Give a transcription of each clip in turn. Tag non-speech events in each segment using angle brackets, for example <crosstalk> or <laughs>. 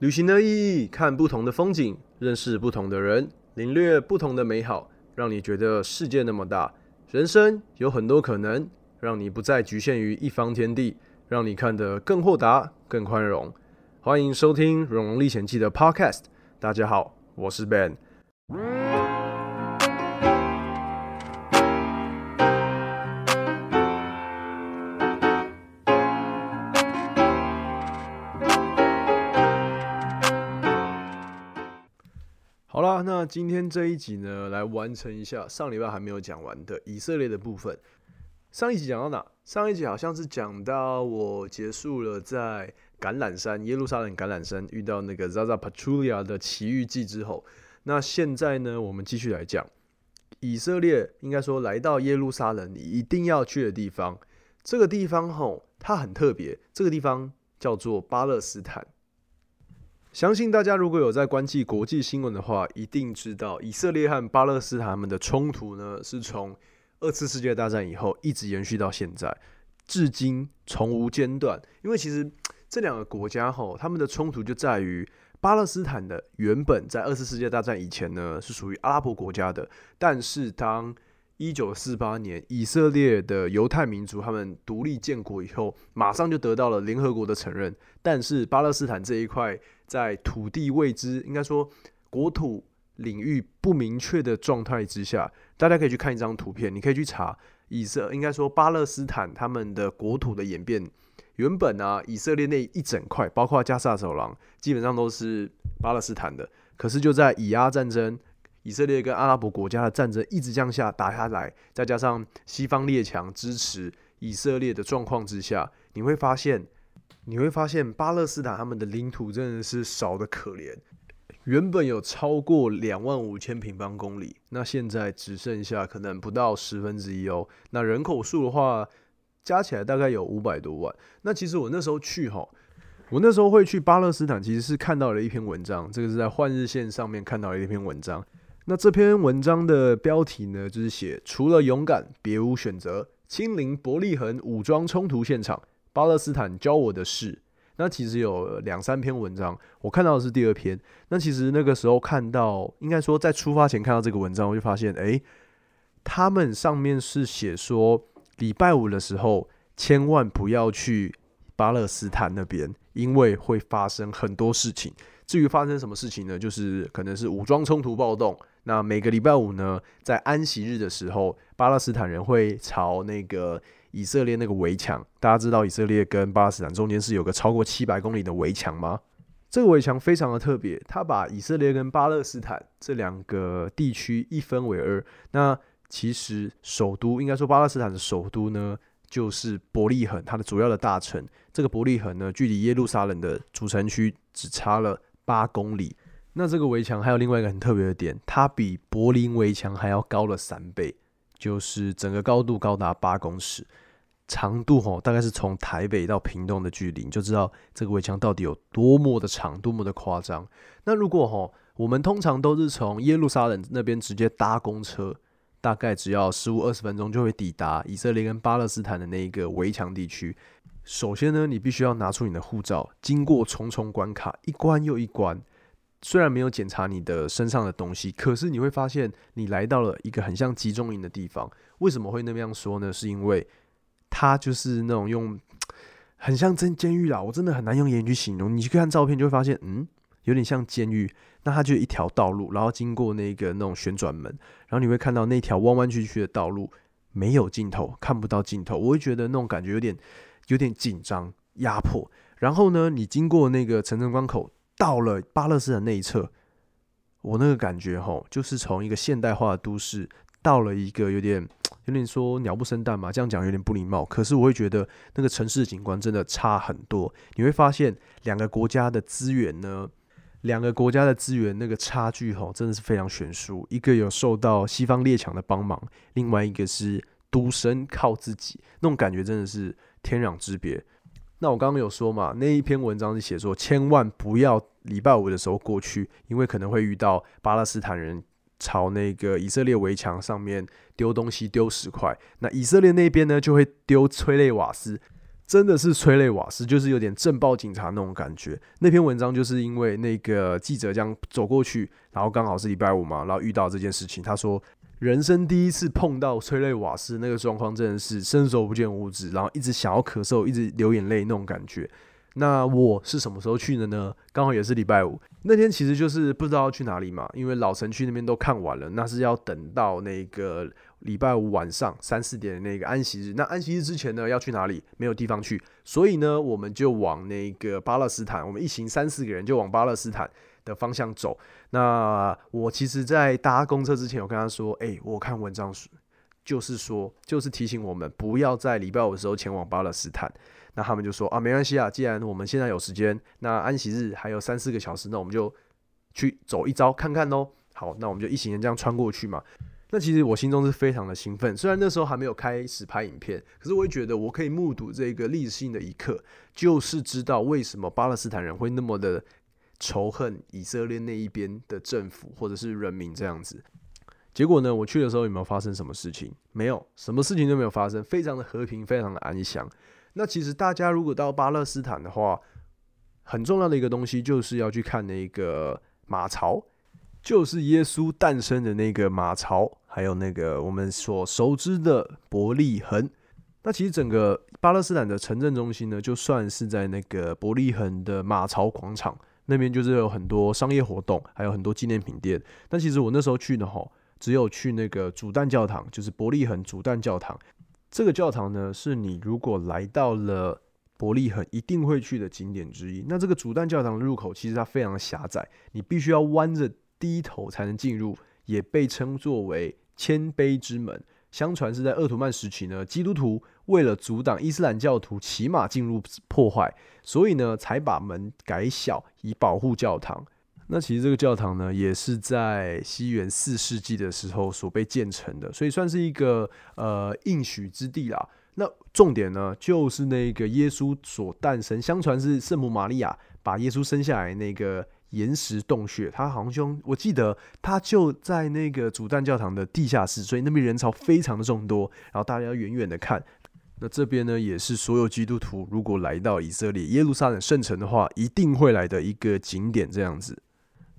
旅行的意义，看不同的风景，认识不同的人，领略不同的美好，让你觉得世界那么大，人生有很多可能，让你不再局限于一方天地，让你看得更豁达、更宽容。欢迎收听《荣荣历险记》的 Podcast。大家好，我是 Ben。今天这一集呢，来完成一下上礼拜还没有讲完的以色列的部分。上一集讲到哪？上一集好像是讲到我结束了在橄榄山耶路撒冷橄榄山遇到那个 Zaza Pachulia 的奇遇记之后。那现在呢，我们继续来讲以色列，应该说来到耶路撒冷，一定要去的地方。这个地方吼，它很特别，这个地方叫做巴勒斯坦。相信大家如果有在关注国际新闻的话，一定知道以色列和巴勒斯坦们的冲突呢，是从二次世界大战以后一直延续到现在，至今从无间断。因为其实这两个国家吼，他们的冲突就在于巴勒斯坦的原本在二次世界大战以前呢，是属于阿拉伯国家的，但是当一九四八年以色列的犹太民族他们独立建国以后，马上就得到了联合国的承认，但是巴勒斯坦这一块。在土地未知，应该说国土领域不明确的状态之下，大家可以去看一张图片，你可以去查以色，应该说巴勒斯坦他们的国土的演变。原本啊，以色列那一整块，包括加沙走廊，基本上都是巴勒斯坦的。可是就在以阿战争，以色列跟阿拉伯国家的战争一直降下打下来，再加上西方列强支持以色列的状况之下，你会发现。你会发现巴勒斯坦他们的领土真的是少的可怜，原本有超过两万五千平方公里，那现在只剩下可能不到十分之一哦。那人口数的话，加起来大概有五百多万。那其实我那时候去哈，我那时候会去巴勒斯坦，其实是看到了一篇文章，这个是在换日线上面看到了一篇文章。那这篇文章的标题呢，就是写除了勇敢别无选择，亲临伯利恒武装冲突现场。巴勒斯坦教我的事，那其实有两三篇文章，我看到的是第二篇。那其实那个时候看到，应该说在出发前看到这个文章，我就发现，哎，他们上面是写说，礼拜五的时候千万不要去巴勒斯坦那边，因为会发生很多事情。至于发生什么事情呢？就是可能是武装冲突、暴动。那每个礼拜五呢，在安息日的时候，巴勒斯坦人会朝那个。以色列那个围墙，大家知道以色列跟巴勒斯坦中间是有个超过七百公里的围墙吗？这个围墙非常的特别，它把以色列跟巴勒斯坦这两个地区一分为二。那其实首都应该说巴勒斯坦的首都呢，就是伯利恒，它的主要的大城。这个伯利恒呢，距离耶路撒冷的主城区只差了八公里。那这个围墙还有另外一个很特别的点，它比柏林围墙还要高了三倍。就是整个高度高达八公尺，长度吼大概是从台北到屏东的距离，你就知道这个围墙到底有多么的长，多么的夸张。那如果吼我们通常都是从耶路撒冷那边直接搭公车，大概只要十五二十分钟就会抵达以色列跟巴勒斯坦的那一个围墙地区。首先呢，你必须要拿出你的护照，经过重重关卡，一关又一关。虽然没有检查你的身上的东西，可是你会发现你来到了一个很像集中营的地方。为什么会那么样说呢？是因为它就是那种用很像真监狱啦，我真的很难用言语去形容。你去看照片就会发现，嗯，有点像监狱。那它就一条道路，然后经过那个那种旋转门，然后你会看到那条弯弯曲曲的道路没有尽头，看不到尽头。我会觉得那种感觉有点有点紧张压迫。然后呢，你经过那个层层关口。到了巴勒斯坦那一侧，我那个感觉吼，就是从一个现代化的都市，到了一个有点有点说鸟不生蛋嘛，这样讲有点不礼貌。可是我会觉得那个城市景观真的差很多。你会发现两个国家的资源呢，两个国家的资源那个差距吼，真的是非常悬殊。一个有受到西方列强的帮忙，另外一个是独身靠自己，那种感觉真的是天壤之别。那我刚刚有说嘛，那一篇文章是写说，千万不要礼拜五的时候过去，因为可能会遇到巴勒斯坦人朝那个以色列围墙上面丢东西、丢石块。那以色列那边呢，就会丢催泪瓦斯。真的是催泪瓦斯，就是有点震爆警察那种感觉。那篇文章就是因为那个记者这样走过去，然后刚好是礼拜五嘛，然后遇到这件事情。他说，人生第一次碰到催泪瓦斯那个状况，真的是伸手不见五指，然后一直想要咳嗽，一直流眼泪那种感觉。那我是什么时候去的呢？刚好也是礼拜五那天，其实就是不知道去哪里嘛，因为老城区那边都看完了，那是要等到那个。礼拜五晚上三四点的那个安息日，那安息日之前呢要去哪里？没有地方去，所以呢我们就往那个巴勒斯坦，我们一行三四个人就往巴勒斯坦的方向走。那我其实，在搭公车之前，我跟他说：“哎，我看文章就是说，就是提醒我们不要在礼拜五的时候前往巴勒斯坦。”那他们就说：“啊，没关系啊，既然我们现在有时间，那安息日还有三四个小时，那我们就去走一遭看看喽。”好，那我们就一行人这样穿过去嘛。那其实我心中是非常的兴奋，虽然那时候还没有开始拍影片，可是我也觉得我可以目睹这个历史性的一刻，就是知道为什么巴勒斯坦人会那么的仇恨以色列那一边的政府或者是人民这样子。结果呢，我去的时候有没有发生什么事情？没有，什么事情都没有发生，非常的和平，非常的安详。那其实大家如果到巴勒斯坦的话，很重要的一个东西就是要去看那个马槽。就是耶稣诞生的那个马槽，还有那个我们所熟知的伯利恒。那其实整个巴勒斯坦的城镇中心呢，就算是在那个伯利恒的马槽广场那边，就是有很多商业活动，还有很多纪念品店。但其实我那时候去的哈，只有去那个主诞教堂，就是伯利恒主诞教堂。这个教堂呢，是你如果来到了伯利恒一定会去的景点之一。那这个主诞教堂的入口其实它非常狭窄，你必须要弯着。低头才能进入，也被称作为谦卑之门。相传是在鄂图曼时期呢，基督徒为了阻挡伊斯兰教徒骑马进入破坏，所以呢才把门改小，以保护教堂。那其实这个教堂呢，也是在西元四世纪的时候所被建成的，所以算是一个呃应许之地啦。那重点呢，就是那个耶稣所诞生，相传是圣母玛利亚把耶稣生下来那个。岩石洞穴，他好像我记得他就在那个主诞教堂的地下室，所以那边人潮非常的众多，然后大家要远远的看。那这边呢，也是所有基督徒如果来到以色列耶路撒冷圣城的话，一定会来的一个景点这样子。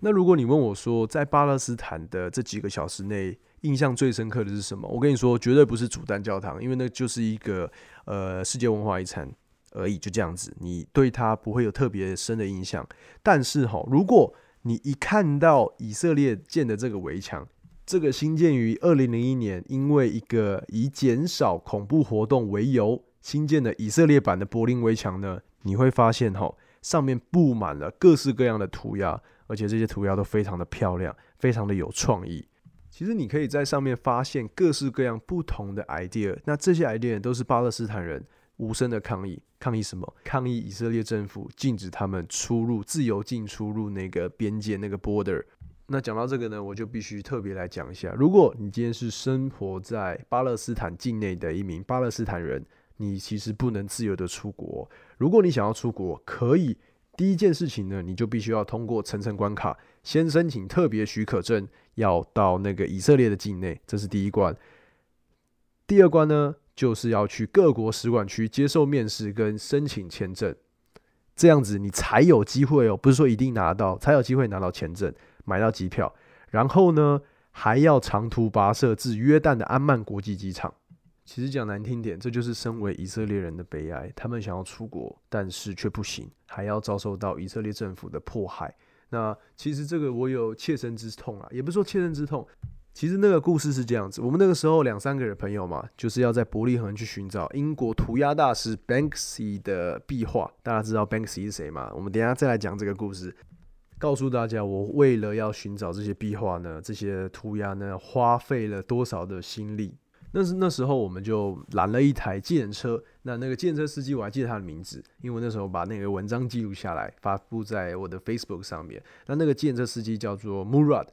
那如果你问我说，在巴勒斯坦的这几个小时内，印象最深刻的是什么？我跟你说，绝对不是主诞教堂，因为那就是一个呃世界文化遗产。而已，就这样子，你对它不会有特别深的印象。但是哈，如果你一看到以色列建的这个围墙，这个新建于二零零一年，因为一个以减少恐怖活动为由新建的以色列版的柏林围墙呢，你会发现哈，上面布满了各式各样的涂鸦，而且这些涂鸦都非常的漂亮，非常的有创意。其实你可以在上面发现各式各样不同的 idea，那这些 idea 都是巴勒斯坦人。无声的抗议，抗议什么？抗议以色列政府禁止他们出入、自由进出入那个边界那个 border。那讲到这个呢，我就必须特别来讲一下：如果你今天是生活在巴勒斯坦境内的一名巴勒斯坦人，你其实不能自由的出国。如果你想要出国，可以第一件事情呢，你就必须要通过层层关卡，先申请特别许可证，要到那个以色列的境内，这是第一关。第二关呢？就是要去各国使馆区接受面试跟申请签证，这样子你才有机会哦，不是说一定拿到，才有机会拿到签证，买到机票，然后呢还要长途跋涉至约旦的安曼国际机场。其实讲难听点，这就是身为以色列人的悲哀，他们想要出国，但是却不行，还要遭受到以色列政府的迫害。那其实这个我有切身之痛啊，也不是说切身之痛。其实那个故事是这样子，我们那个时候两三个人朋友嘛，就是要在伯利恒去寻找英国涂鸦大师 Banksy 的壁画。大家知道 Banksy 是谁吗？我们等下再来讲这个故事，告诉大家我为了要寻找这些壁画呢，这些涂鸦呢，花费了多少的心力。那是那时候我们就拦了一台计程车，那那个计程车司机我还记得他的名字，因为那时候把那个文章记录下来，发布在我的 Facebook 上面。那那个计程车司机叫做 Murad。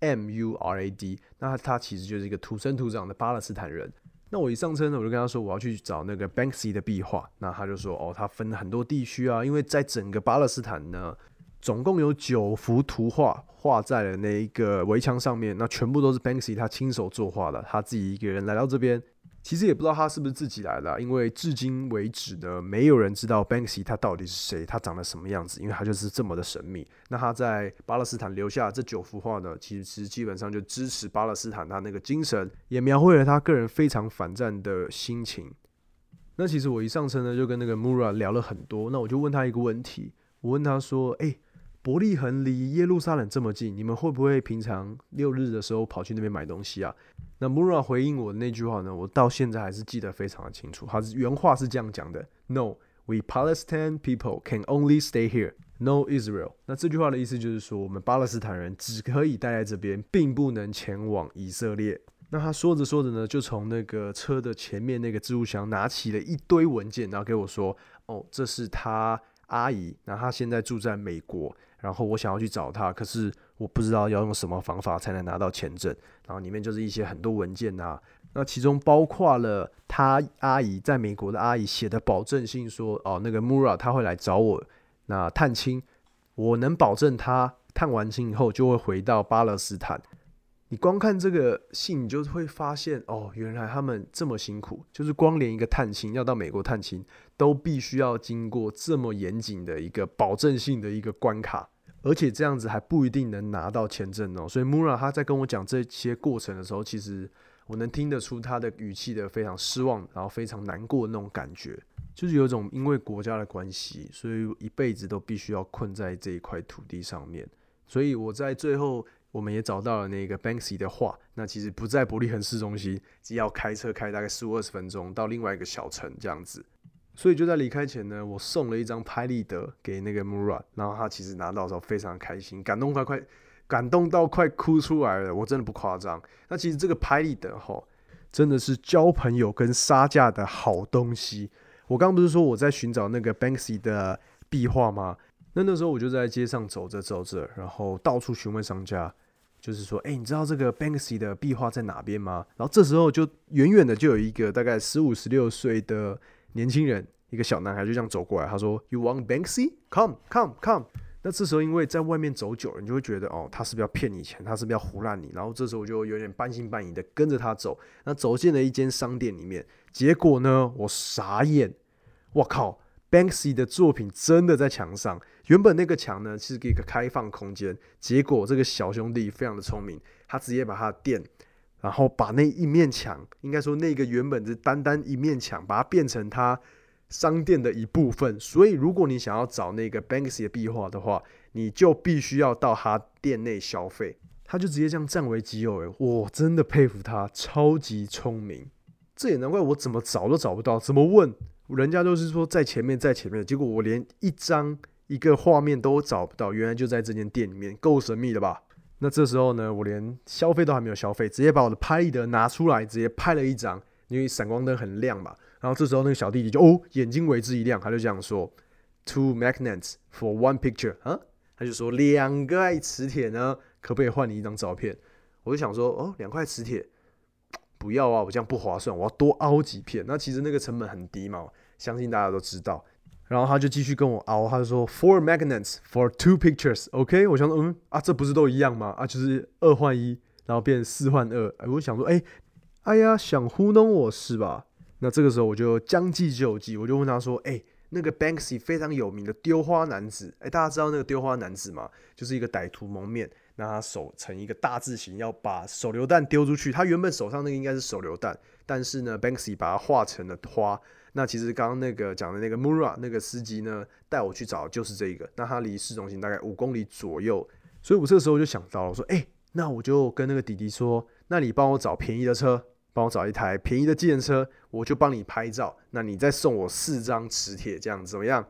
M U R A D，那他其实就是一个土生土长的巴勒斯坦人。那我一上车呢，我就跟他说我要去找那个 Banksy 的壁画。那他就说哦，他分很多地区啊，因为在整个巴勒斯坦呢，总共有九幅图画画在了那一个围墙上面，那全部都是 Banksy 他亲手作画的，他自己一个人来到这边，其实也不知道他是不是自己来的，因为至今为止呢，没有人知道 Banksy 他到底是谁，他长得什么样子，因为他就是这么的神秘。那他在巴勒斯坦留下这九幅画呢，其实基本上就支持巴勒斯坦他那个精神，也描绘了他个人非常反战的心情。那其实我一上车呢，就跟那个 Mura 聊了很多，那我就问他一个问题，我问他说：“哎。”伯利恒离耶路撒冷这么近，你们会不会平常六日的时候跑去那边买东西啊？那 Mura 回应我的那句话呢，我到现在还是记得非常的清楚。他原话是这样讲的：“No, we Palestine people can only stay here, no Israel。”那这句话的意思就是说，我们巴勒斯坦人只可以待在这边，并不能前往以色列。那他说着说着呢，就从那个车的前面那个置物箱拿起了一堆文件，然后给我说：“哦，这是他阿姨，那他现在住在美国。”然后我想要去找他，可是我不知道要用什么方法才能拿到签证。然后里面就是一些很多文件啊，那其中包括了他阿姨在美国的阿姨写的保证信，说哦那个 Mura 他会来找我，那探亲，我能保证他探完亲以后就会回到巴勒斯坦。你光看这个信，你就会发现哦，原来他们这么辛苦，就是光连一个探亲要到美国探亲，都必须要经过这么严谨的一个保证性的一个关卡。而且这样子还不一定能拿到签证哦，所以 Mura 他在跟我讲这些过程的时候，其实我能听得出他的语气的非常失望，然后非常难过那种感觉，就是有种因为国家的关系，所以一辈子都必须要困在这一块土地上面。所以我在最后，我们也找到了那个 Banksy 的画，那其实不在伯利恒市中心，只要开车开大概十五二十分钟到另外一个小城这样子。所以就在离开前呢，我送了一张拍立得给那个 Mura，然后他其实拿到的时候非常开心，感动快快感动到快哭出来了，我真的不夸张。那其实这个拍立得哈，真的是交朋友跟杀价的好东西。我刚刚不是说我在寻找那个 Banksy 的壁画吗？那那时候我就在街上走着走着，然后到处询问商家，就是说，哎，你知道这个 Banksy 的壁画在哪边吗？然后这时候就远远的就有一个大概十五十六岁的。年轻人，一个小男孩就这样走过来，他说：“You want Banksy? Come, come, come。”那这时候因为在外面走久了，你就会觉得哦，他是不是要骗你钱？他是不是要胡乱你？然后这时候我就有点半信半疑的跟着他走。那走进了一间商店里面，结果呢，我傻眼，我靠，Banksy 的作品真的在墙上。原本那个墙呢是一个开放空间，结果这个小兄弟非常的聪明，他直接把他的店。然后把那一面墙，应该说那个原本是单单一面墙，把它变成他商店的一部分。所以，如果你想要找那个 Banksy 的壁画的话，你就必须要到他店内消费。他就直接这样占为己有，诶，我真的佩服他，超级聪明。这也难怪我怎么找都找不到，怎么问人家都是说在前面，在前面，结果我连一张一个画面都找不到，原来就在这间店里面，够神秘的吧？那这时候呢，我连消费都还没有消费，直接把我的拍立得拿出来，直接拍了一张，因为闪光灯很亮嘛。然后这时候那个小弟弟就哦，眼睛为之一亮，他就这样说：“Two magnets for one picture。”啊，他就说两个磁铁呢，可不可以换你一张照片？我就想说，哦，两块磁铁不要啊，我这样不划算，我要多凹几片。那其实那个成本很低嘛，相信大家都知道。然后他就继续跟我熬，他就说 four magnets for two pictures，OK？我想说，嗯啊，这不是都一样吗？啊，就是二换一，然后变四换二。哎，我想说，哎，哎呀，想糊弄我是吧？那这个时候我就将计就计，我就问他说，哎，那个 Banksy 非常有名的丢花男子，哎，大家知道那个丢花男子吗？就是一个歹徒蒙面，那他手成一个大字形，要把手榴弹丢出去。他原本手上那个应该是手榴弹，但是呢，Banksy 把它画成了花。那其实刚刚那个讲的那个 Mura 那个司机呢，带我去找就是这一个。那他离市中心大概五公里左右，所以我这个时候就想到了，说，哎，那我就跟那个弟弟说，那你帮我找便宜的车，帮我找一台便宜的计程车，我就帮你拍照，那你再送我四张磁铁，这样怎么样？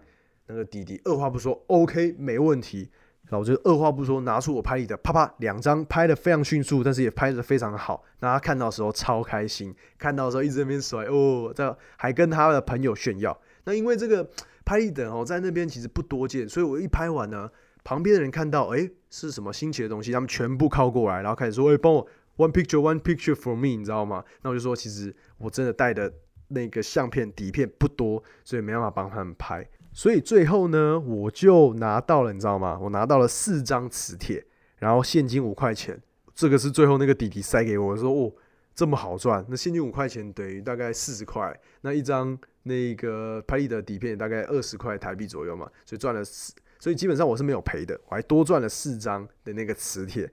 那个弟弟二话不说，OK，没问题。然后我就二话不说，拿出我拍立得，啪啪两张拍的非常迅速，但是也拍的非常的好。那他看到的时候超开心，看到的时候一直在那边甩哦，这还跟他的朋友炫耀。那因为这个拍立得哦，在那边其实不多见，所以我一拍完呢，旁边的人看到，哎，是什么新奇的东西，他们全部靠过来，然后开始说，哎，帮我 one picture one picture for me，你知道吗？那我就说，其实我真的带的那个相片底片不多，所以没办法帮他们拍。所以最后呢，我就拿到了，你知道吗？我拿到了四张磁铁，然后现金五块钱。这个是最后那个弟弟塞给我，说：“哦，这么好赚，那现金五块钱等于大概四十块，那一张那个拍立得底片大概二十块台币左右嘛，所以赚了四，所以基本上我是没有赔的，我还多赚了四张的那个磁铁。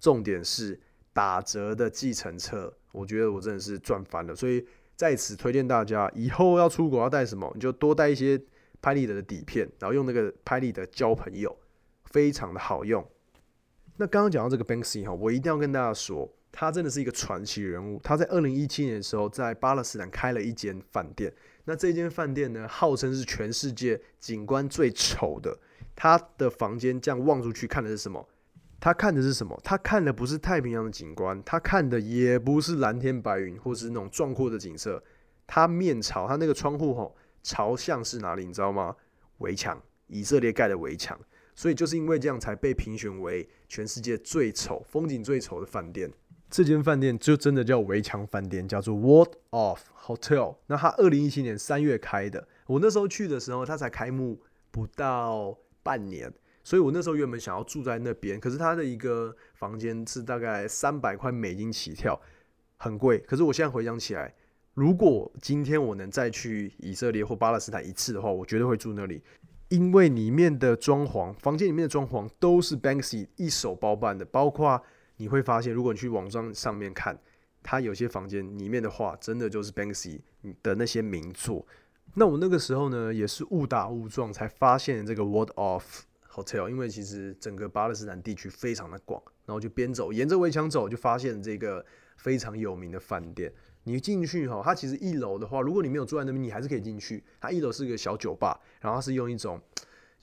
重点是打折的计程车，我觉得我真的是赚翻了，所以在此推荐大家，以后要出国要带什么，你就多带一些拍立得的底片，然后用那个拍立得交朋友，非常的好用。那刚刚讲到这个 Banksy 哈，我一定要跟大家说。他真的是一个传奇人物。他在二零一七年的时候，在巴勒斯坦开了一间饭店。那这间饭店呢，号称是全世界景观最丑的。他的房间这样望出去看的是什么？他看的是什么？他看的不是太平洋的景观，他看的也不是蓝天白云，或是那种壮阔的景色。他面朝他那个窗户吼，朝向是哪里？你知道吗？围墙，以色列盖的围墙。所以就是因为这样，才被评选为全世界最丑、风景最丑的饭店。这间饭店就真的叫围墙饭店，叫做 Wall of Hotel。那它二零一七年三月开的，我那时候去的时候，它才开幕不到半年，所以我那时候原本想要住在那边，可是它的一个房间是大概三百块美金起跳，很贵。可是我现在回想起来，如果今天我能再去以色列或巴勒斯坦一次的话，我绝对会住那里，因为里面的装潢，房间里面的装潢都是 Banksy 一手包办的，包括。你会发现，如果你去网站上面看，它有些房间里面的画，真的就是 Banksy 的那些名作。那我那个时候呢，也是误打误撞才发现这个 World of Hotel，因为其实整个巴勒斯坦地区非常的广，然后就边走，沿着围墙走，就发现这个非常有名的饭店。你进去哈，它其实一楼的话，如果你没有住在那边，你还是可以进去。它一楼是一个小酒吧，然后它是用一种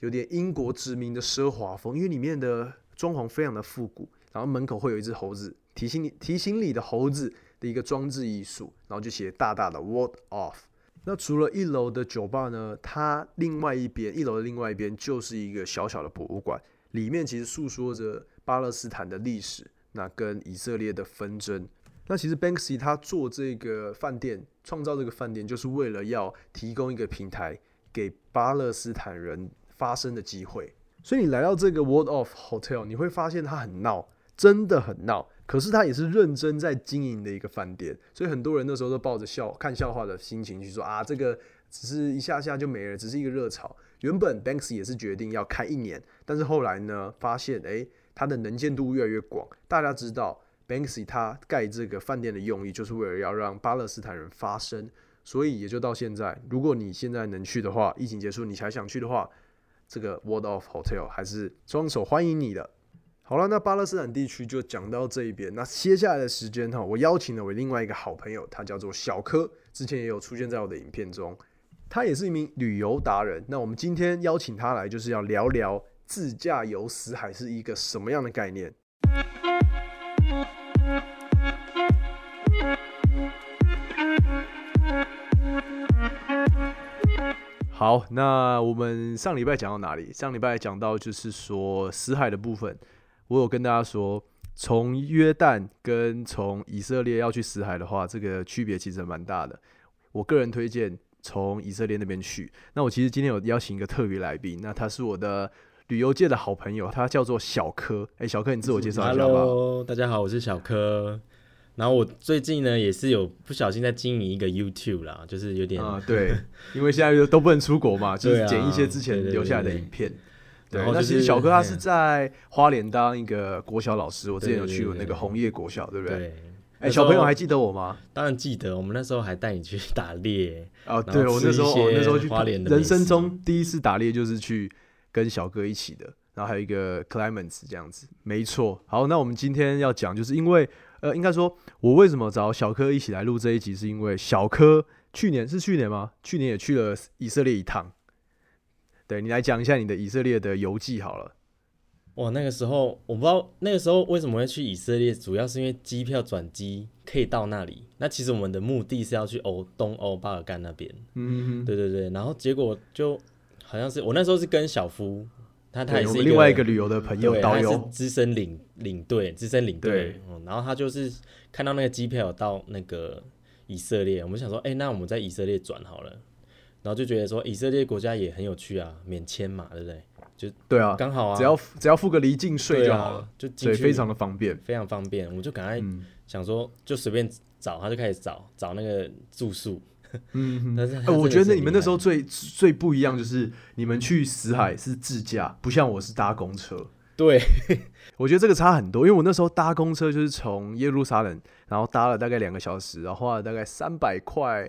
有点英国殖民的奢华风，因为里面的装潢非常的复古。然后门口会有一只猴子，提醒你提醒你的猴子的一个装置艺术，然后就写大大的 “Word Off”。那除了一楼的酒吧呢，它另外一边一楼的另外一边就是一个小小的博物馆，里面其实诉说着巴勒斯坦的历史，那跟以色列的纷争。那其实 Banksy 他做这个饭店，创造这个饭店，就是为了要提供一个平台给巴勒斯坦人发声的机会。所以你来到这个 World of Hotel，你会发现它很闹。真的很闹，可是他也是认真在经营的一个饭店，所以很多人那时候都抱着笑看笑话的心情去说啊，这个只是一下下就没了，只是一个热潮。原本 Banksy 也是决定要开一年，但是后来呢，发现诶，它的能见度越来越广。大家知道 Banksy 他盖这个饭店的用意，就是为了要让巴勒斯坦人发声，所以也就到现在，如果你现在能去的话，疫情结束你才想去的话，这个 World of Hotel 还是双手欢迎你的。好了，那巴勒斯坦地区就讲到这一边。那接下来的时间哈，我邀请了我另外一个好朋友，他叫做小柯，之前也有出现在我的影片中。他也是一名旅游达人。那我们今天邀请他来，就是要聊聊自驾游死海是一个什么样的概念。好，那我们上礼拜讲到哪里？上礼拜讲到就是说死海的部分。我有跟大家说，从约旦跟从以色列要去死海的话，这个区别其实蛮大的。我个人推荐从以色列那边去。那我其实今天有邀请一个特别来宾，那他是我的旅游界的好朋友，他叫做小柯。哎，小柯，你自我介绍一下吧。Hello，大家好，我是小柯。然后我最近呢，也是有不小心在经营一个 YouTube 啦，就是有点啊，对，<laughs> 因为现在都不能出国嘛，<laughs> 就是剪一些之前留下来的影片。对，那其实小哥他是在花莲当一个国小老师，我之前有去过那个红叶国小，对不对？对。哎，小朋友还记得我吗？当然记得，我们那时候还带你去 <laughs> 打猎。哦，对，我那时候那时候去花莲，人生中第一次打猎就是去跟小哥一起的，然后还有一个 Clements 这样子，没错。好，那我们今天要讲，就是因为呃，应该说，我为什么找小柯一起来录这一集，是因为小柯去年是去年吗？去年也去了以色列一趟。对你来讲一下你的以色列的游记好了。哇，那个时候我不知道那个时候为什么会去以色列，主要是因为机票转机可以到那里。那其实我们的目的是要去欧东欧巴尔干那边。嗯，对对对。然后结果就好像是我那时候是跟小夫，他他也是另外一个旅游的朋友导游，资深领领队，资深领队。嗯，然后他就是看到那个机票到那个以色列，我们想说，哎，那我们在以色列转好了。然后就觉得说以色列国家也很有趣啊，免签嘛，对不对？就对啊，刚好啊，只要只要付个离境税就好了，就对，非常的方便，非常方便。我就赶快想说就随便找，他就开始找找那个住宿。嗯，但是哎，我觉得你们那时候最最最不一样就是你们去死海是自驾，不像我是搭公车。对，<laughs> 我觉得这个差很多，因为我那时候搭公车就是从耶路撒冷，然后搭了大概两个小时，然后花了大概三百块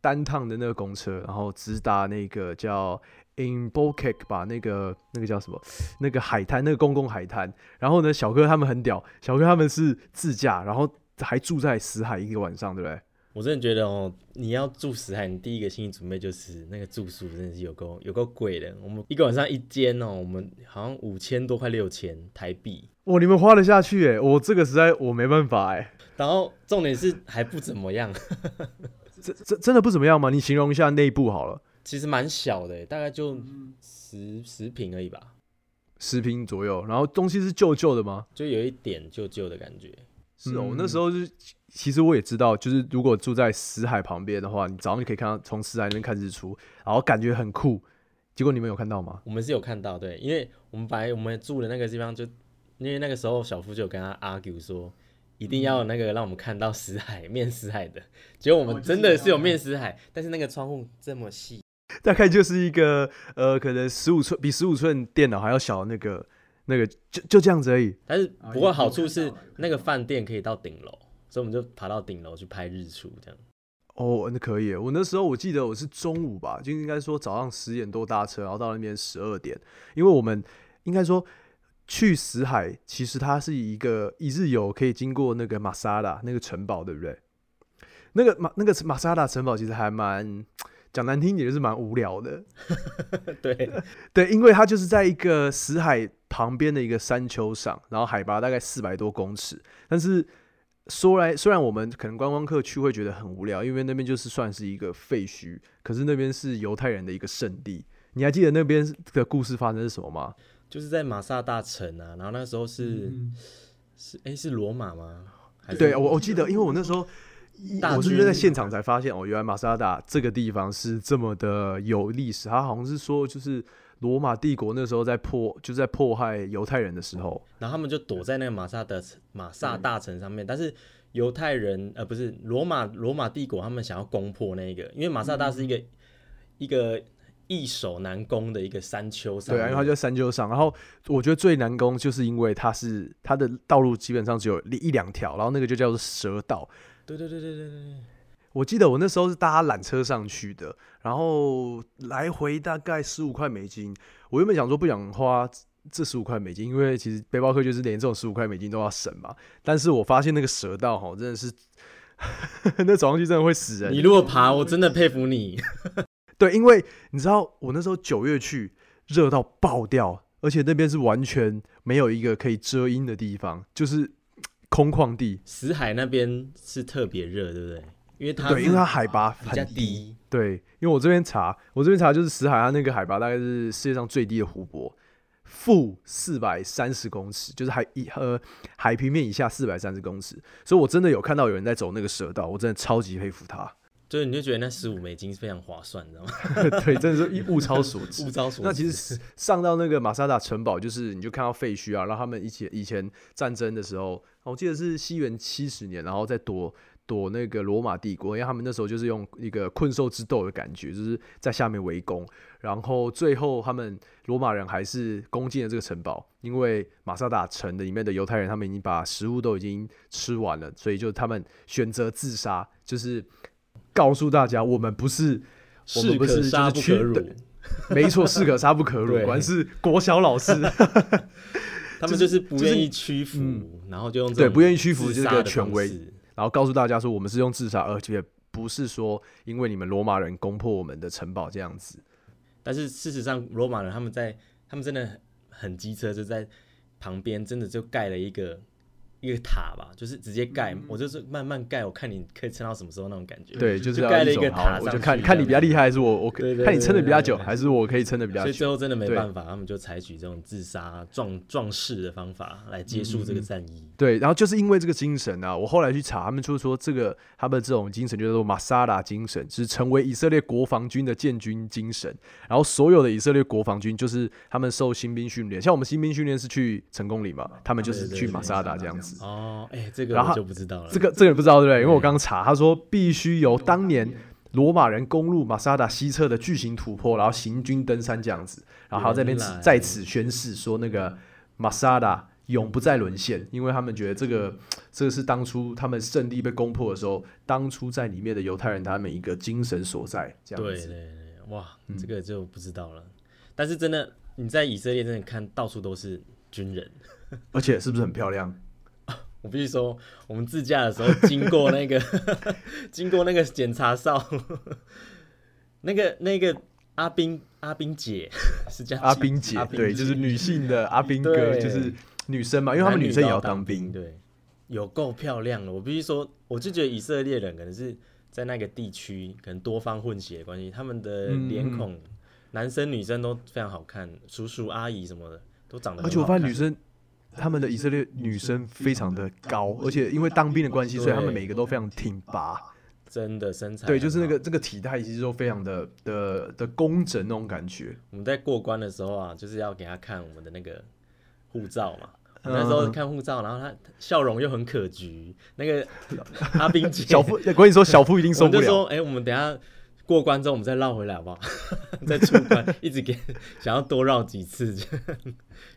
单趟的那个公车，然后直达那个叫 In b o k e k 吧，那个那个叫什么？那个海滩，那个公共海滩。然后呢，小哥他们很屌，小哥他们是自驾，然后还住在死海一个晚上，对不对？我真的觉得哦，你要住死海，你第一个心理准备就是那个住宿真的是有够有够贵的。我们一个晚上一间哦，我们好像五千多块六千台币。哇，你们花得下去哎？我这个实在我没办法哎。然后重点是还不怎么样，<laughs> 这这真的不怎么样吗？你形容一下内部好了。其实蛮小的，大概就十十平而已吧，十平左右。然后东西是旧旧的吗？就有一点旧旧的感觉。是哦，那时候是。其实我也知道，就是如果住在死海旁边的话，你早上就可以看到从死海那边看日出，然后感觉很酷。结果你们有看到吗？我们是有看到，对，因为我们本来我们住的那个地方，就因为那个时候小夫就有跟他 argue 说，一定要那个让我们看到死海面死海的。结果我们真的是有面死海，但是那个窗户这么细，大概就是一个呃，可能十五寸比十五寸电脑还要小的那个那个，就就这样子而已。但是不过好处是那个饭店可以到顶楼。所以我们就爬到顶楼去拍日出，这样。哦，那可以。我那时候我记得我是中午吧，就应该说早上十点多搭车，然后到那边十二点。因为我们应该说去死海，其实它是一个一日游，可以经过那个马萨拉那个城堡，对不对？那个马那个马萨拉城堡其实还蛮讲难听点，就是蛮无聊的。<laughs> 对对，因为它就是在一个死海旁边的一个山丘上，然后海拔大概四百多公尺，但是。说来，虽然我们可能观光客去会觉得很无聊，因为那边就是算是一个废墟，可是那边是犹太人的一个圣地。你还记得那边的故事发生是什么吗？就是在马萨大城啊，然后那时候是是哎是罗马吗？对，我我记得，因为我那时候我是在现场才发现哦，原来马萨达这个地方是这么的有历史。他好像是说就是。罗马帝国那时候在迫，就在迫害犹太人的时候，然后他们就躲在那个马萨的马萨大城上面。但是犹太人呃不是罗马罗马帝国，他们想要攻破那个，因为马萨大是一个一个易守难攻的一个山丘上。对啊，因为它在山丘上。然后我觉得最难攻，就是因为它是它的道路基本上只有一两条，然后那个就叫做蛇道。对对对对对对。我记得我那时候是搭缆车上去的，然后来回大概十五块美金。我原本想说不想花这十五块美金，因为其实背包客就是连这种十五块美金都要省嘛。但是我发现那个蛇道哈，真的是 <laughs> 那走上去真的会死人。你如果爬，我真的佩服你。<laughs> 对，因为你知道我那时候九月去，热到爆掉，而且那边是完全没有一个可以遮阴的地方，就是空旷地。死海那边是特别热，对不对？因为它对，因为它海拔很低。对，因为我这边查，我这边查就是死海，它那个海拔大概是世界上最低的湖泊，负四百三十公尺，就是海一呃海平面以下四百三十公尺。所以我真的有看到有人在走那个蛇道，我真的超级佩服他。所 <laughs> 以你就觉得那十五美金是非常划算，你知道吗？<laughs> 对，真的是物超所值。<laughs> 物超所值。那其实上到那个马萨达城堡，就是你就看到废墟啊，然后他们一起以前战争的时候，我记得是西元七十年，然后再躲。躲那个罗马帝国，因为他们那时候就是用一个困兽之斗的感觉，就是在下面围攻，然后最后他们罗马人还是攻进了这个城堡，因为马萨达城的里面的犹太人他们已经把食物都已经吃完了，所以就他们选择自杀，就是告诉大家我们不是，我们不是杀不可辱，没错，是可杀不可辱，<laughs> 果然是国小老师，<laughs> 他们就是不愿意屈服，然后就用对不愿意屈服这个权威。然后告诉大家说，我们是用自杀，而且不是说因为你们罗马人攻破我们的城堡这样子。但是事实上，罗马人他们在，他们真的很机车，就在旁边真的就盖了一个。一个塔吧，就是直接盖，我就是慢慢盖，我看你可以撑到什么时候那种感觉。对，就是盖了一个塔，我就看看你比较厉害，还是我我看你撑的比较久，还是我可以撑的比较久。所以最后真的没办法，他们就采取这种自杀壮壮士的方法来结束这个战役。对，然后就是因为这个精神啊，我后来去查，他们就说这个他们这种精神叫做马萨拉精神，是成为以色列国防军的建军精神。然后所有的以色列国防军就是他们受新兵训练，像我们新兵训练是去成功里嘛，他们就是去马萨达这样子。子。哦，哎，这个我就不知道了。这个这个不知道对不对？因为我刚查，他说必须由当年罗马人攻入马萨达西侧的巨型土坡，然后行军登山这样子，然后还要在那边在此宣誓说那个马萨达永不再沦陷，因为他们觉得这个这个是当初他们圣地被攻破的时候，当初在里面的犹太人他们一个精神所在，这样子。对对对，哇，嗯这个就不知道了。但是真的，你在以色列真的看到处都是军人。<laughs> 而且是不是很漂亮？我必须说，我们自驾的时候经过那个 <laughs> 经过那个检查哨，那个那个阿冰阿冰姐是这样阿记冰姐，对，就是女性的 <laughs> 阿冰哥，就是女生嘛，因为他们女生也要当兵。对，有够漂亮的。我必须说，我就觉得以色列人可能是在那个地区，可能多方混血的关系，他们的嗯脸孔，男生女生都非常好看，叔叔阿姨什么的都长得很好看。而且我发现女生，她们的以色列女生非常的高，而且因为当兵的关系，所以他们对每个都非常挺拔。真的身材对，就是那个这个体态其实都非常的的的工整那种感觉。我们在过关的时候啊，就是要给他看我们的那个护照嘛。那时候看护照，然后他笑容又很可掬，那个阿冰姐，小夫，我跟你说，小夫一定受不我就说，了。哎、我们等下过关之后，我们再绕回来好不好？<laughs> 再出关，一直给想要多绕几次，这样。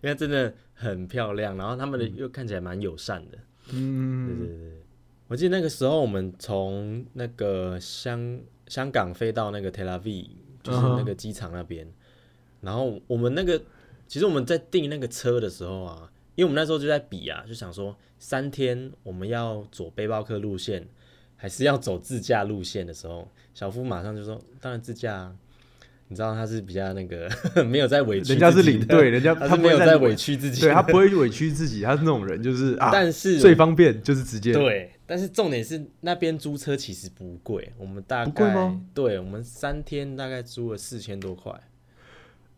因为真的很漂亮，然后他们的又看起来蛮友善的。对嗯，对对对，我记得那个时候我们从那个香香港飞到那个 Tel Aviv，就是那个机场那边，然后我们那个其实我们在订那个车的时候啊，因为我们那时候就在比啊，就想说三天我们要走背包客路线，还是要走自驾路线的时候，小夫马上就说，当然自驾、啊。你知道他是比较那个 <laughs> 没有在委屈，人家是领队，，人家他没有在委屈自己，对他不会委屈自己，他是那种人，就是啊，但是最方便就是直接。对，但是重点是那边租车其实不贵，我们大概不贵吗？对，我们三天大概租了四千多块，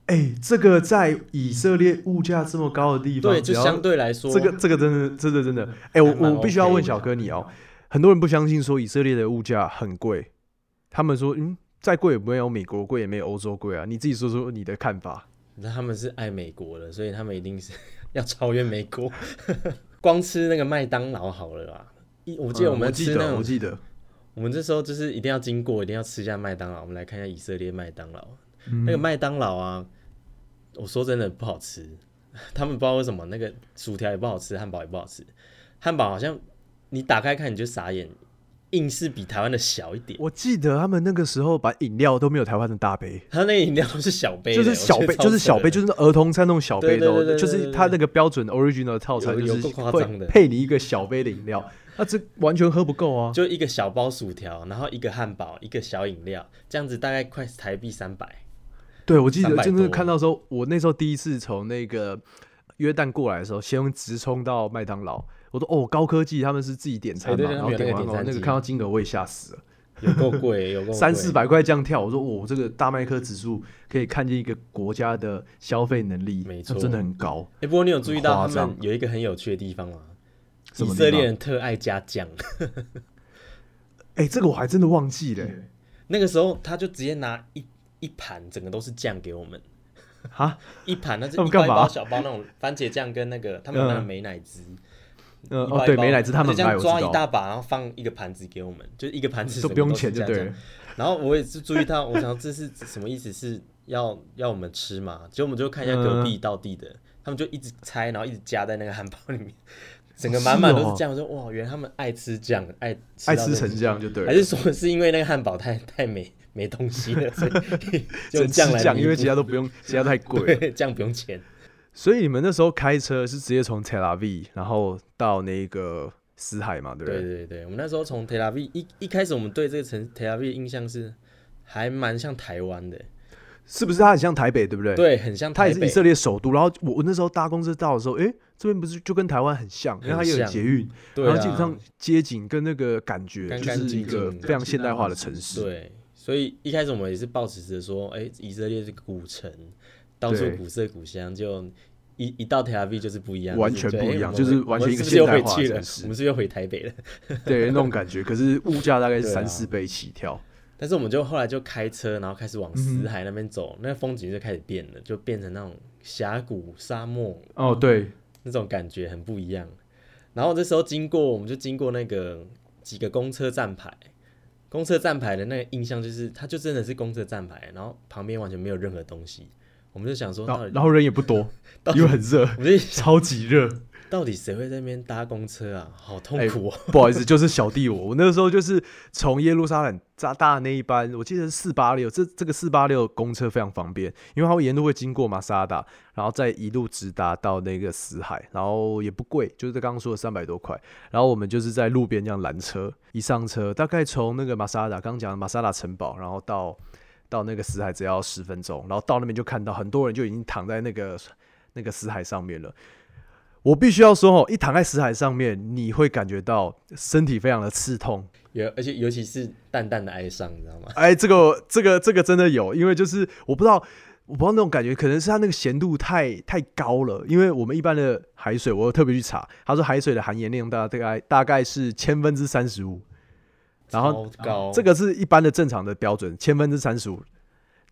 哎，这个在以色列物价这么高的地方，对，就相对来说，这个这个真的真的真的，哎、我我必须要问小哥你哦，很多人不相信说以色列的物价很贵，他们说嗯，再贵也没有美国贵，也没有欧洲贵啊，你自己说说你的看法。那他们是爱美国的，所以他们一定是 <laughs> 要超越美国。<laughs> 光吃那个麦当劳好了啦，一我记得我们吃那种，我记得，我们这时候就是一定要经过，一定要吃一下麦当劳。我们来看一下以色列麦当劳，嗯。那个麦当劳啊，我说真的不好吃，<laughs> 他们不知道为什么那个薯条也不好吃，汉堡也不好吃，汉堡好像你打开看你就傻眼，硬是比台湾的小一点。我记得他们那个时候把饮料都没有台湾的大杯，他那个饮料都是小杯，就是小杯，就是小杯，就是那儿童餐那种小杯的就是他那个标准 original 套餐就是会配你一个小杯的饮料，那这完全喝不够啊。就一个小包薯条，然后一个汉堡，一个小饮料，这样子大概快台币三百。对，我记得300真的看到时候，我那时候第一次从那个约旦过来的时候，先直冲到麦当劳，我说哦，高科技他们是自己点餐嘛，然后点完后那个看到金额我也吓死了，有够贵，有够贵。<laughs> 三四。百块这样跳，我说哦，这个大麦克指数可以看见一个国家的消费能力，没错。真的很高。哎、不过你有注意到他很夸张。们有一个很有趣的地方吗？以色列人特爱加酱，<laughs> 哎、这个我还真的忘记了、那个时候他就直接拿一一盘，整个都是酱给我们，哈，一盘那是一包小包那种番茄酱跟那个他们有那个嗯。美乃滋，呃，哦，对，美乃滋他们就这样抓一大把，然后放一个盘子给我们，就是一个盘子都不用钱就对了。<laughs> 然后我也是注意到，我想这是什么意思？是要要我们吃嘛？结果我们就看一下隔嗯壁道地的，他们就一直拆，然后一直夹在那个汉堡里面，<laughs> 整个满满都是酱。我说哇，原来他们爱吃酱，爱爱吃成酱就对了，还是说是因为那个汉堡太太没没东西了，所以 <laughs> 就酱，来弥因为其他都不用，其他太贵酱不用钱。所以你们那时候开车是直接从 Tel Aviv 然后到那个死海嘛，对不对对？对对，我们那时候从 Tel Aviv 一一开始，我们对这个城 Tel Aviv 的印象是还蛮像台湾的，是不是它很像台北，对不对？，对，很像台北。它也是以色列首都。然后我我那时候搭公车到的时候，哎，这边不是就跟台湾很像，因为它也有捷运，对啊然后基本上街景跟那个感觉就是一个非常现代化的城市。对，所以一开始我们也是抱持着说，哎、以色列是古城，到处古色古香，就一一到 Tel Aviv 就是不一样，完全不一样哎就是完全一个现代化城市我们是不是又回台北了。<laughs> 对，那种感觉。可是物价大概是三四倍起跳。但是我们就后来就开车，然后开始往嗯死海那边走，那风景就开始变了，就变成那种峡谷、沙漠哦，对，那种感觉很不一样。然后这时候经过，我们就经过那个几个公车站牌，公车站牌的那个印象就是，它就真的是公车站牌，然后旁边完全没有任何东西。我们就想说，然后人也不多，<laughs> 因为很热，超级热。到底谁会在那边搭公车啊？好痛苦哦！不好意思，就是小弟我。我那个时候就是从耶路撒冷扎大那一班，我记得是四八六。这这个四八六公车非常方便，因为它会沿路会经过马萨达，然后再一路直达到那个死海，然后也不贵，就是刚刚说的三百多块。然后我们就是在路边这样拦车，一上车大概从那个马萨达，刚刚讲的马萨达城堡，然后到到那个死海只要十分钟，然后到那边就看到很多人就已经躺在那个那个死海上面了。我必须要说哦，一躺在死海上面，你会感觉到身体非常的刺痛，有而且尤其是淡淡的哀伤，你知道吗？哎，这个这个这个真的有，因为就是我不知道，我不知道那种感觉，可能是它那个咸度太太高了。因为我们一般的海水，我特别去查，他说海水的含盐量大大概大概是千分之三十五，然后高，这个是一般的正常的标准，千分之三十五，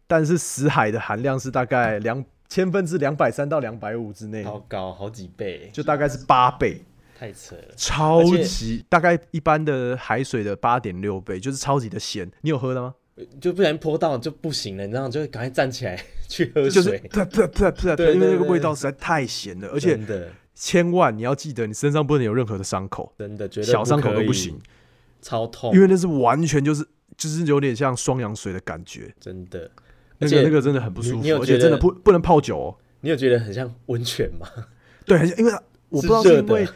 但是死海的含量是大概两。千分之两百三到两百五之内，好高，好几倍，就大概是八倍，太扯了，超级大概一般的海水的八点六倍，就是超级的咸。你有喝的吗？就不然泼到就不行了，你知道，就赶快站起来 <laughs> 去喝水。因为那个味道实在太咸了，而且千万你要记得，你身上不能有任何的伤口，真的，小伤口都不行，超痛，因为那是完全就是就是有点像双氧水的感觉，真的。那个那个真的很不舒服，而且真的不不能泡酒哦。你有觉得很像温泉吗？对，很像，因为我不知道是因为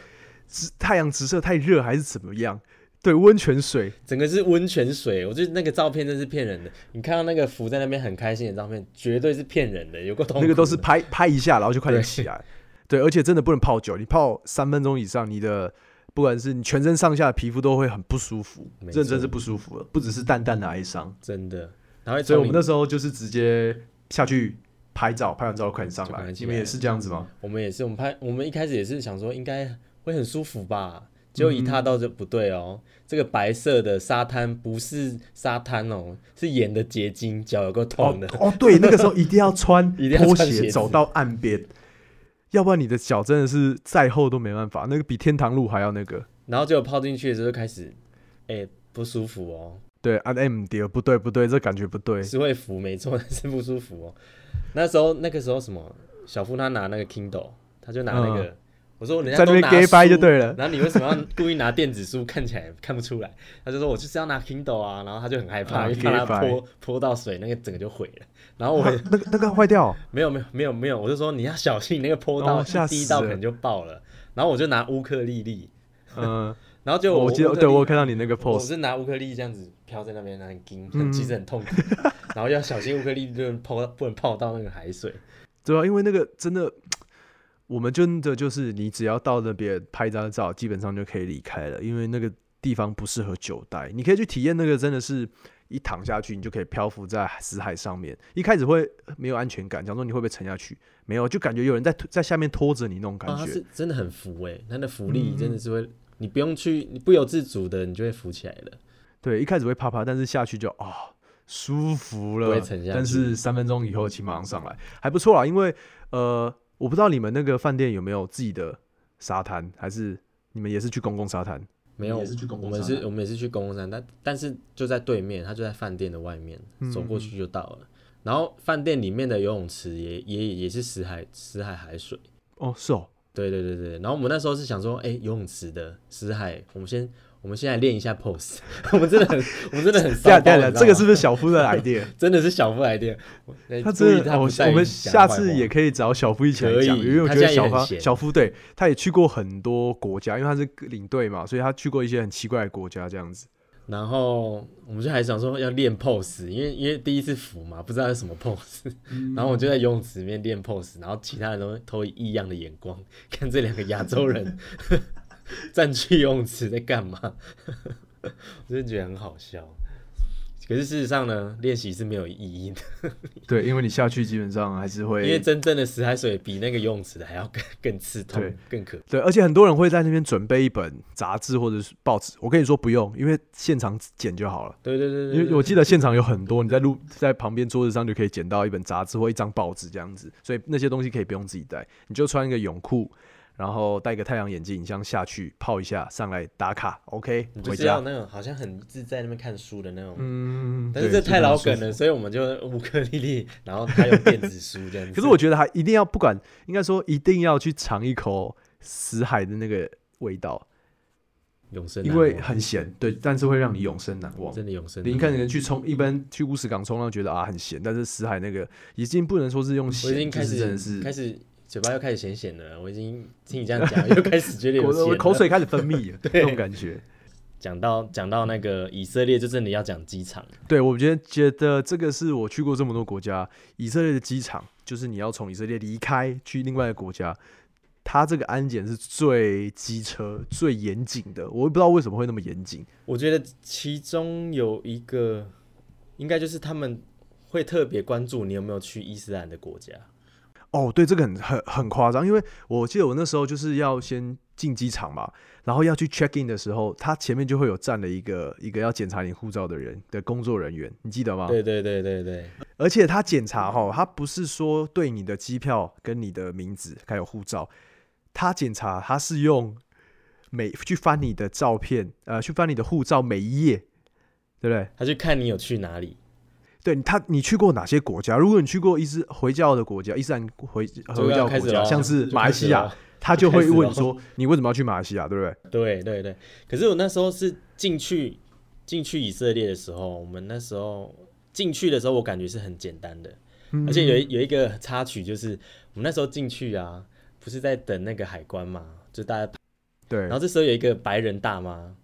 直太阳直射太热还是怎么样。对，温泉水，整个是温泉水。我觉得那个照片真是骗人的。你看到那个浮在那边很开心的照片，绝对是骗人的。有个那个都是拍拍一下，然后就快点起来。对，而且真的不能泡久，你泡三分钟以上，你的不管是你全身上下的皮肤都会很不舒服，认真是不舒服了，不只是淡淡的哀伤，真的。然后，所以我们那时候就是直接下去拍照，拍完照快点上来。你们也是这样子吗？我们也是，我们拍，我们一开始也是想说应该会很舒服吧，结果一踏到就不对哦，这个白色的沙滩不是沙滩哦，是盐的结晶，脚有个痛的。哦，对，那个时候一定要穿 <laughs> 拖鞋走到岸边，要不然你的脚真的是再厚都没办法，那个比天堂路还要那个。然后结果泡进去的时候开始，哎，不舒服哦。对，按 M 跌，不对不对，这感觉不对，是会浮没错，是不舒服哦。那时候那个时候什么，小夫他拿那个 Kindle，他就拿那个，我说人家都拿书就对了，然后你为什么要故意拿电子书，看起来看不出来？他就说我就是要拿 <laughs> Kindle 啊，然后他就很害怕，怕他泼泼到水，那个整个就毁了。然后我那个那个坏掉，没有没有没有没有，我就说你要小心，那个泼到第一道可能就爆了。然后我就拿乌克丽丽，嗯。<laughs> 然后就我记得，对我看到你那个 pose，我是拿乌克丽这样子飘在那边，很惊，其实很痛苦。<laughs> 然后要小心乌克丽不能泡，不能泡到那个海水。对啊，因为那个真的，我们真的就是你只要到那边拍张照，基本上就可以离开了，因为那个地方不适合久待。你可以去体验那个，真的是一躺下去，你就可以漂浮在死海上面。一开始会没有安全感，讲说你会不会沉下去？没有，就感觉有人在在下面拖着你那种感觉。是真的很浮哎，它的浮力真的是会。你不用去，你不由自主的，你就会浮起来了。对，一开始会怕怕，但是下去就啊舒服了。但是三分钟以后，起马上上来，还不错啦。因为呃，我不知道你们那个饭店有没有自己的沙滩，还是你们也是去公共沙滩？没有，我们是，我们也是去公共沙滩，但但是就在对面，它就在饭店的外面，走过去就到了。然后饭店里面的游泳池也也也是死海死海海水。哦，是哦。对对对对，然后我们那时候是想说，哎，游泳池的死海，我们先，我们现在练一下 pose。<laughs> 我们真的很，我们真的很 <laughs> 骚。对对，这个是不是小夫的 idea？<laughs> 真的是小夫 idea。他真的，我我们下次也可以找小夫一起来讲，因为我觉得小夫小夫对他也去过很多国家，因为他是领队嘛，所以他去过一些很奇怪的国家这样子。然后我们就还想说要练 pose，因为因为第一次浮嘛，不知道是什么 pose。然后我就在游泳池里面练 pose，然后其他人都投以异样的眼光，看这两个亚洲人站去游泳池在干嘛，<laughs> 我真的觉得很好笑。可是事实上呢，练习是没有意义的。<laughs> 对，因为你下去基本上还是会，因为真正的死海水比那个游泳池的还要更更刺痛，更可。对，而且很多人会在那边准备一本杂志或者是报纸。我跟你说不用，因为现场剪就好了。对对对对，因为我记得现场有很多，你在路在旁边桌子上就可以捡到一本杂志或一张报纸这样子，所以那些东西可以不用自己带，你就穿一个泳裤，然后戴个太阳眼镜，这样下去泡一下，上来打卡，OK，你就回家。是要那种好像很自在那边看书的那种。嗯，但是对这太老。梗了，所以我们就乌克丽丽，然后他用电子书这样子。<laughs> 可是我觉得还一定要不管，应该说一定要去尝一口死海的那个味道，永生因为很咸，对，但是会让你永生难忘。真的永生。你看人去冲，一般去乌石港冲浪觉得啊很咸，但是死海那个已经不能说是用我咸，已经开就是真的始是开始嘴巴又开始咸咸的了，我已经听你这样讲，<laughs> 又开始觉得有我口水开始分泌了，<laughs> 那种感觉。讲到讲到那个以色列，就真的要讲机场。对，我觉得觉得这个是我去过这么多国家，以色列的机场，就是你要从以色列离开去另外一个国家，它这个安检是最机车、最严谨的。我也不知道为什么会那么严谨。我觉得其中有一个，应该就是他们会特别关注你有没有去伊斯兰的国家。哦，对，这个很很很夸张，因为我记得我那时候就是要先进机场嘛，然后要去 check in 的时候，他前面就会有站了一个一个要检查你护照的人的工作人员，你记得吗？对对对对对，而且他检查哈，他不是说对你的机票跟你的名字还有护照，他检查他是用每去翻你的照片，呃，去翻你的护照每一页，对不对？他去看你有去哪里，对他，你去过哪些国家？如果你去过伊斯回教的国家，伊斯兰回就回教国家，像是就马来西亚他就会问说你为什么要去马来西亚，对不对？<laughs> 对对对，可是我那时候是进去进去以色列的时候，我们那时候进去的时候，我感觉是很简单的，嗯而且有一有一个插曲，就是我们那时候进去啊，不是在等那个海关嘛，就大家，对，然后这时候有一个白人大妈，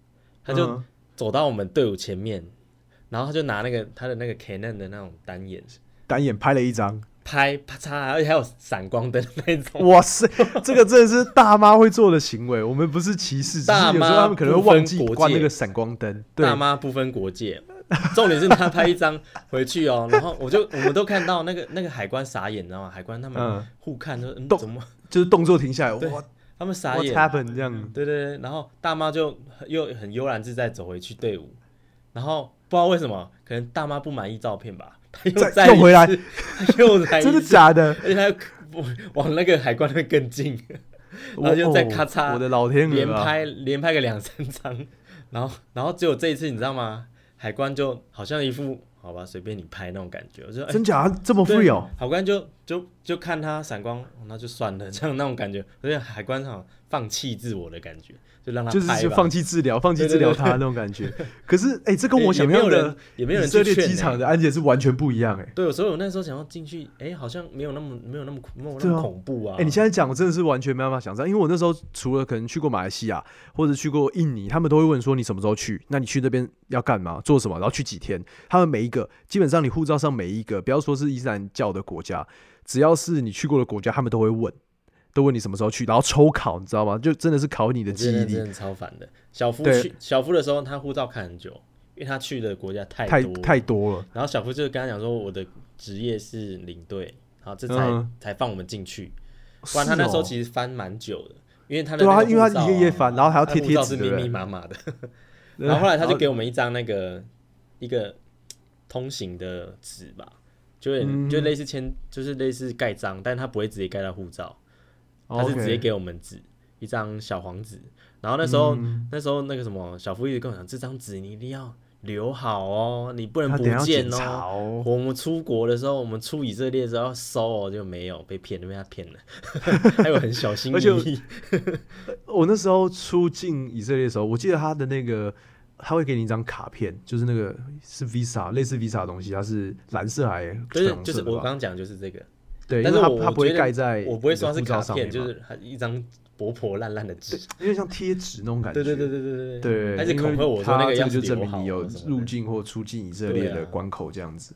她就嗯走到我们队伍前面，然后他就拿那个他的那个 Canon 的那种单眼单眼拍了一张，拍啪嚓，而且还有闪光灯那种。哇塞，这个真的是大妈会做的行为。我们不是歧视，只是大妈有时候他们可能会忘记关那个闪光灯。大，妈不分国界，重点是他拍一张回去哦，然后我就 <laughs> 我们都看到那个那个海关傻眼，你知道吗？海关他们嗯，互看说，嗯，动怎么就是动作停下来，对哇他们傻眼？happened？这样，对对对，然后大妈就又很悠然自在走回去队伍，然后不知道为什么，可能大妈不满意照片吧，他又再再又回来又来一真的次假的？而且他又往那个海关那边更近，然后就再咔嚓哦我的老天连！拍连拍个两三张，然后然后只有这一次你知道吗？海关就好像一副好吧随便你拍那种感觉，我就哎真假这么对 free 哦？海关就就就看他闪光，哦那就算了，这样那种感觉，而且海关好像放弃自我的感觉，就让他就是就放弃治疗，放弃对对对治疗他那种感觉。可是，哎，这跟我也想象的也没有人也没有以色列人去劝欸机场的安检是完全不一样。哎，对，所以我那时候想要进去，哎、好像没有那么没有那么没有那么恐怖啊。哎，你现在讲，我真的是完全没办法想象，因为我那时候除了可能去过马来西亚或者去过印尼，他们都会问说你什么时候去？那你去那边要干嘛？做什么？然后去几天？他们每一个基本上你护照上每一个，不要说是伊斯兰教的国家，只要是你去过的国家，他们都会问。都问你什么时候去，然后抽考，你知道吗？就真的是考你的记忆力真，的超烦的。小夫对去小夫的时候，他护照看很久，因为他去的国家太太多了太多了。然后小夫就跟他讲说，我的职业是领队，好，这才、嗯才放我们进去。不然他那时候其实翻蛮久的，因为他的对啊，那个因为他一页一页翻，然后还要贴贴纸，是密密麻麻的。<laughs> 然后后来他就给我们一张那个一个通行的纸吧，就有点嗯就类似签，就是类似盖章，但他不会直接盖到护照，他是直接给我们纸一张小黄纸。然后那时候、嗯那时候那个什么小夫一直跟我讲，这张纸你一定要留好哦，你不能不见哦。哦。我们出国的时候，我们出以色列的时候要收哦，就没有被骗，被他骗了，<laughs> 还有很小心而且翼翼。<laughs> 我那时候出境以色列的时候，我记得他的那个他会给你一张卡片，就是那个是 Visa 类似 Visa 的东西，它是蓝色还是就是我？刚刚讲就是这个，对，但是因为它它不会盖在我不会说它是卡片，就是它一张薄薄烂烂的纸。有点像贴纸那种感觉。对对对对对对对，还是因为恐吓我说那个要个就证明你有入境或出境以色列的关口这样子。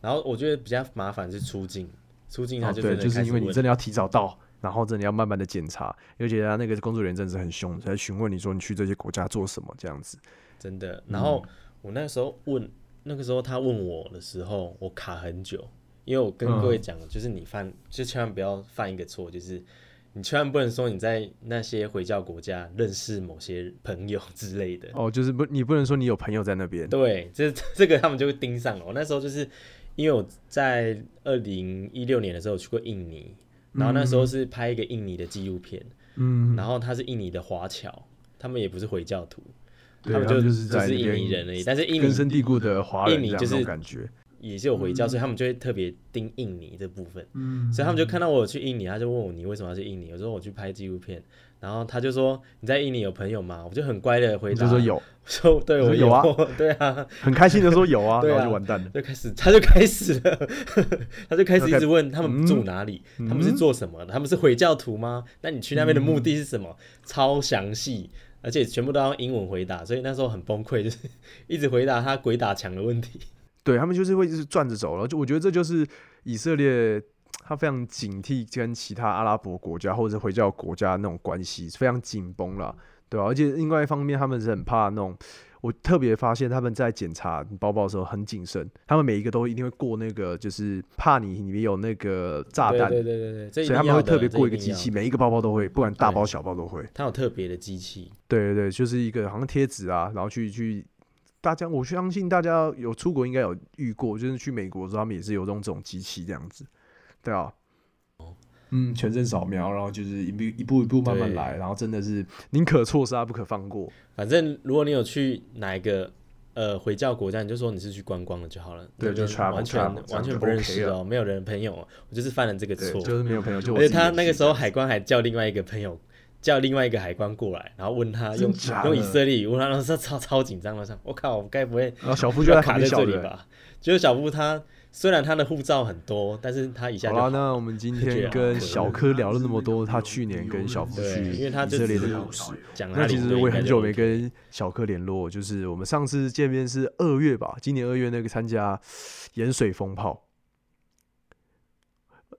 然后我觉得比较麻烦是出境，出境他哦，对，就是因为你真的要提早到，然后真的要慢慢的检查，而且他那个工作人员真的是很凶，在询问你说你去这些国家做什么这样子。真的。嗯然后我那时候问，那个时候他问我的时候，我卡很久，因为我跟各位嗯讲，就是你犯，就千万不要犯一个错，就是你千万不能说你在那些回教国家认识某些朋友之类的。哦，就是不，你不能说你有朋友在那边。对，<laughs> 这这个他们就会盯上了。我那时候就是因为我在二零一六年的时候去过印尼，然后那时候是拍一个印尼的纪录片，嗯，然后他是印尼的华侨，他们也不是回教徒，他们就是就是印尼人而已。但是印尼根深蒂固的华人，印尼就是感觉也是有回教，所以他们就会特别盯印尼这部分。嗯，所以他们就看到我有去印尼，他就问我你为什么要去印尼？我说我去拍纪录片。然后他就说你在印尼有朋友吗？我就很乖的回答，就说有，说对我有啊，对啊，很开心的说有啊，<laughs> 然后就完蛋了，就开始他就开始了，他就开始一直问他们住哪里，他们是做什么的，他们是回教徒吗？那你去那边的目的是什么？超详细，而且全部都要英文回答，所以那时候很崩溃，<laughs> 就是一直回答他鬼打墙的问题。<laughs> 对他们就是会一直转着走了，就我觉得这就是以色列。他非常警惕跟其他阿拉伯国家或者回教国家那种关系非常紧绷了，对吧？而且另外一方面，他们是很怕那种。我特别发现他们在检查包包的时候很谨慎，他们每一个都一定会过那个，就是怕你里面有那个炸弹。对对对对，所以他们会特别过一个机器，每一个包包都会，不管大包小包都会。它有特别的机器。对对对，就是一个好像贴纸啊，然后去去，大家我相信大家有出国应该有遇过，就是去美国的时候他们也是有这种这种机器这样子，对啊。嗯，全身扫描，然后就是一步一步一步慢慢来，然后真的是宁可错杀不可放过。反正如果你有去哪一个呃回教国家，你就说你是去观光了就好了，对，就完全完全不认识哦，没有人朋友，我就是犯了这个错，就是没有朋友。就而且他那个时候海关还叫另外一个朋友，叫另外一个海关过来，然后问他用用以色列语问他，他超超紧张了，说我靠，我该不会然后小夫就卡在这里吧？就是小夫他。虽然他的护照很多，但是他一下就好了。那我们今天跟小柯聊了那么多，他去年跟小夫去以色列的故事。那其实我也很久没跟小柯联络，就是我们上次见面是二月吧，今年二月那个参加盐水风炮，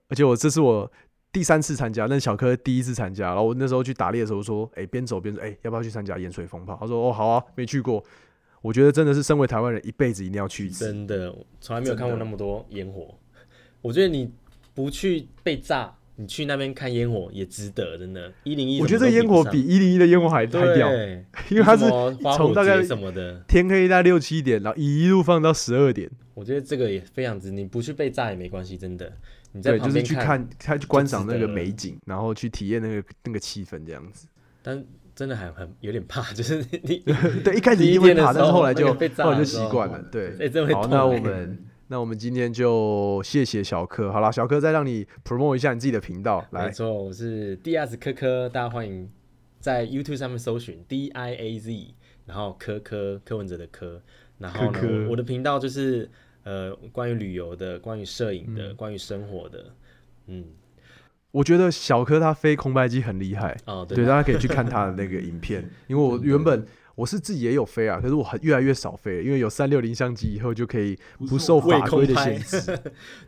而且我这是我第三次参加，那小柯第一次参加。然后我那时候去打猎的时候说：“哎，边走边说，哎，要不要去参加盐水风炮？”他说：“哦，好啊，没去过。”我觉得真的是身为台湾人，一辈子一定要去一次。真的，从来没有看过那么多烟火。我觉得你不去被炸，你去那边看烟火也值得，真的。一零一，我觉得这烟火比一零一的烟火还还屌，<laughs> 因为它是从大概什么的天黑大概六七点，然后一路放到十二点。我觉得这个也非常值，你不去被炸也没关系，真的。你在旁边去看，他去观赏那个美景，然后去体验那个那个气氛，这样子。但真的还很有点怕，<laughs> 就是你 <laughs> 对一开始一定会怕，但是后来就后来就习惯了。对，<laughs> 好，那我们那我们今天就谢谢小柯。好了，小柯再让你 promote 一下你自己的频道。来，没错，我是 D S 科科，大家欢迎在 YouTube 上面搜寻 D I A Z，然后科科柯文哲的科，然后呢，我的频道就是呃关于旅游的，关于摄影的，关于生活的，嗯。我觉得小柯他飞空拍机很厉害哦，对，大家可以去看他的那个影片。<laughs> 因为我原本我是自己也有飞啊，可是我很越来越少飞，因为有三六零相机以后就可以不受法规的限制。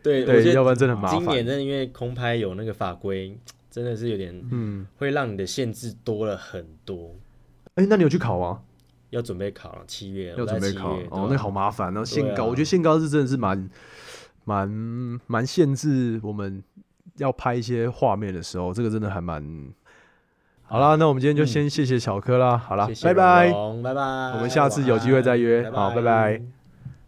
对 <laughs> 对，要不然真的很麻烦。今年真的因为空拍有那个法规，真的是有点嗯，会让你的限制多了很多。哎，那你有去考吗？要准备考了，七月要准备考哦，那好麻烦。然后限高，我觉得限高是真的是蛮蛮蛮限制我们。要拍一些画面的时候，这个真的还蛮好啦。那我们今天就先谢谢小柯啦。好了，拜拜，拜拜。我们下次有机会再约。好，拜拜。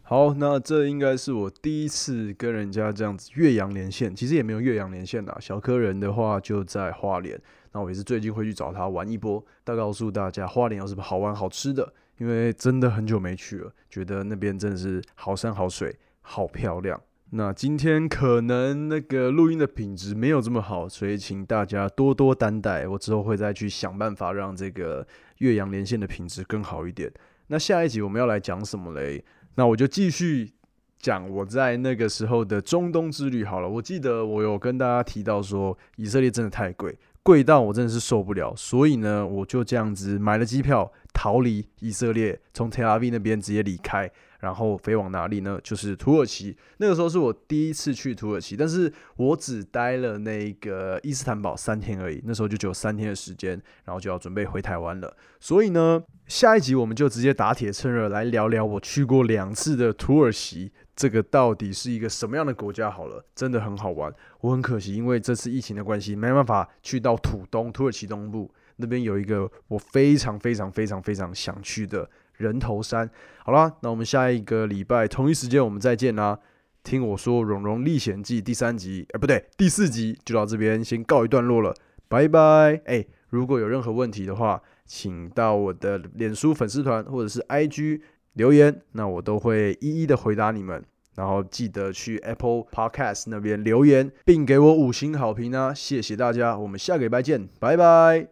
好，那这应该是我第一次跟人家这样子岳阳连线，其实也没有岳阳连线啦。小柯人的话就在花莲，那我也是最近会去找他玩一波，再告诉大家花莲有什么好玩好吃的，因为真的很久没去了，觉得那边真的是好山好水，好漂亮。那今天可能那个录音的品质没有这么好，所以请大家多多担待。我之后会再去想办法让这个岳阳连线的品质更好一点。那下一集我们要来讲什么嘞？那我就继续讲我在那个时候的中东之旅好了。我记得我有跟大家提到说，以色列真的太贵，贵到我真的是受不了。所以呢，我就这样子买了机票逃离以色列，从 T R V 那边直接离开。然后飞往哪里呢？就是土耳其。那个时候是我第一次去土耳其，但是我只待了那个伊斯坦堡三天而已。那时候就只有三天的时间，然后就要准备回台湾了。所以呢，下一集我们就直接打铁趁热来聊聊我去过两次的土耳其，这个到底是一个什么样的国家？好了，真的很好玩。我很可惜，因为这次疫情的关系，没办法去到土东土耳其东部那边有一个我非常非常非常非常想去的。人头山，好啦，那我们下一个礼拜同一时间我们再见啦。听我说《荣荣历险记》第三集，哎，不对，第四集就到这边先告一段落了，拜拜。哎，如果有任何问题的话，请到我的脸书粉丝团或者是 IG 留言，那我都会一一的回答你们。然后记得去 Apple Podcast 那边留言，并给我五星好评啊！谢谢大家，我们下个礼拜见，拜拜。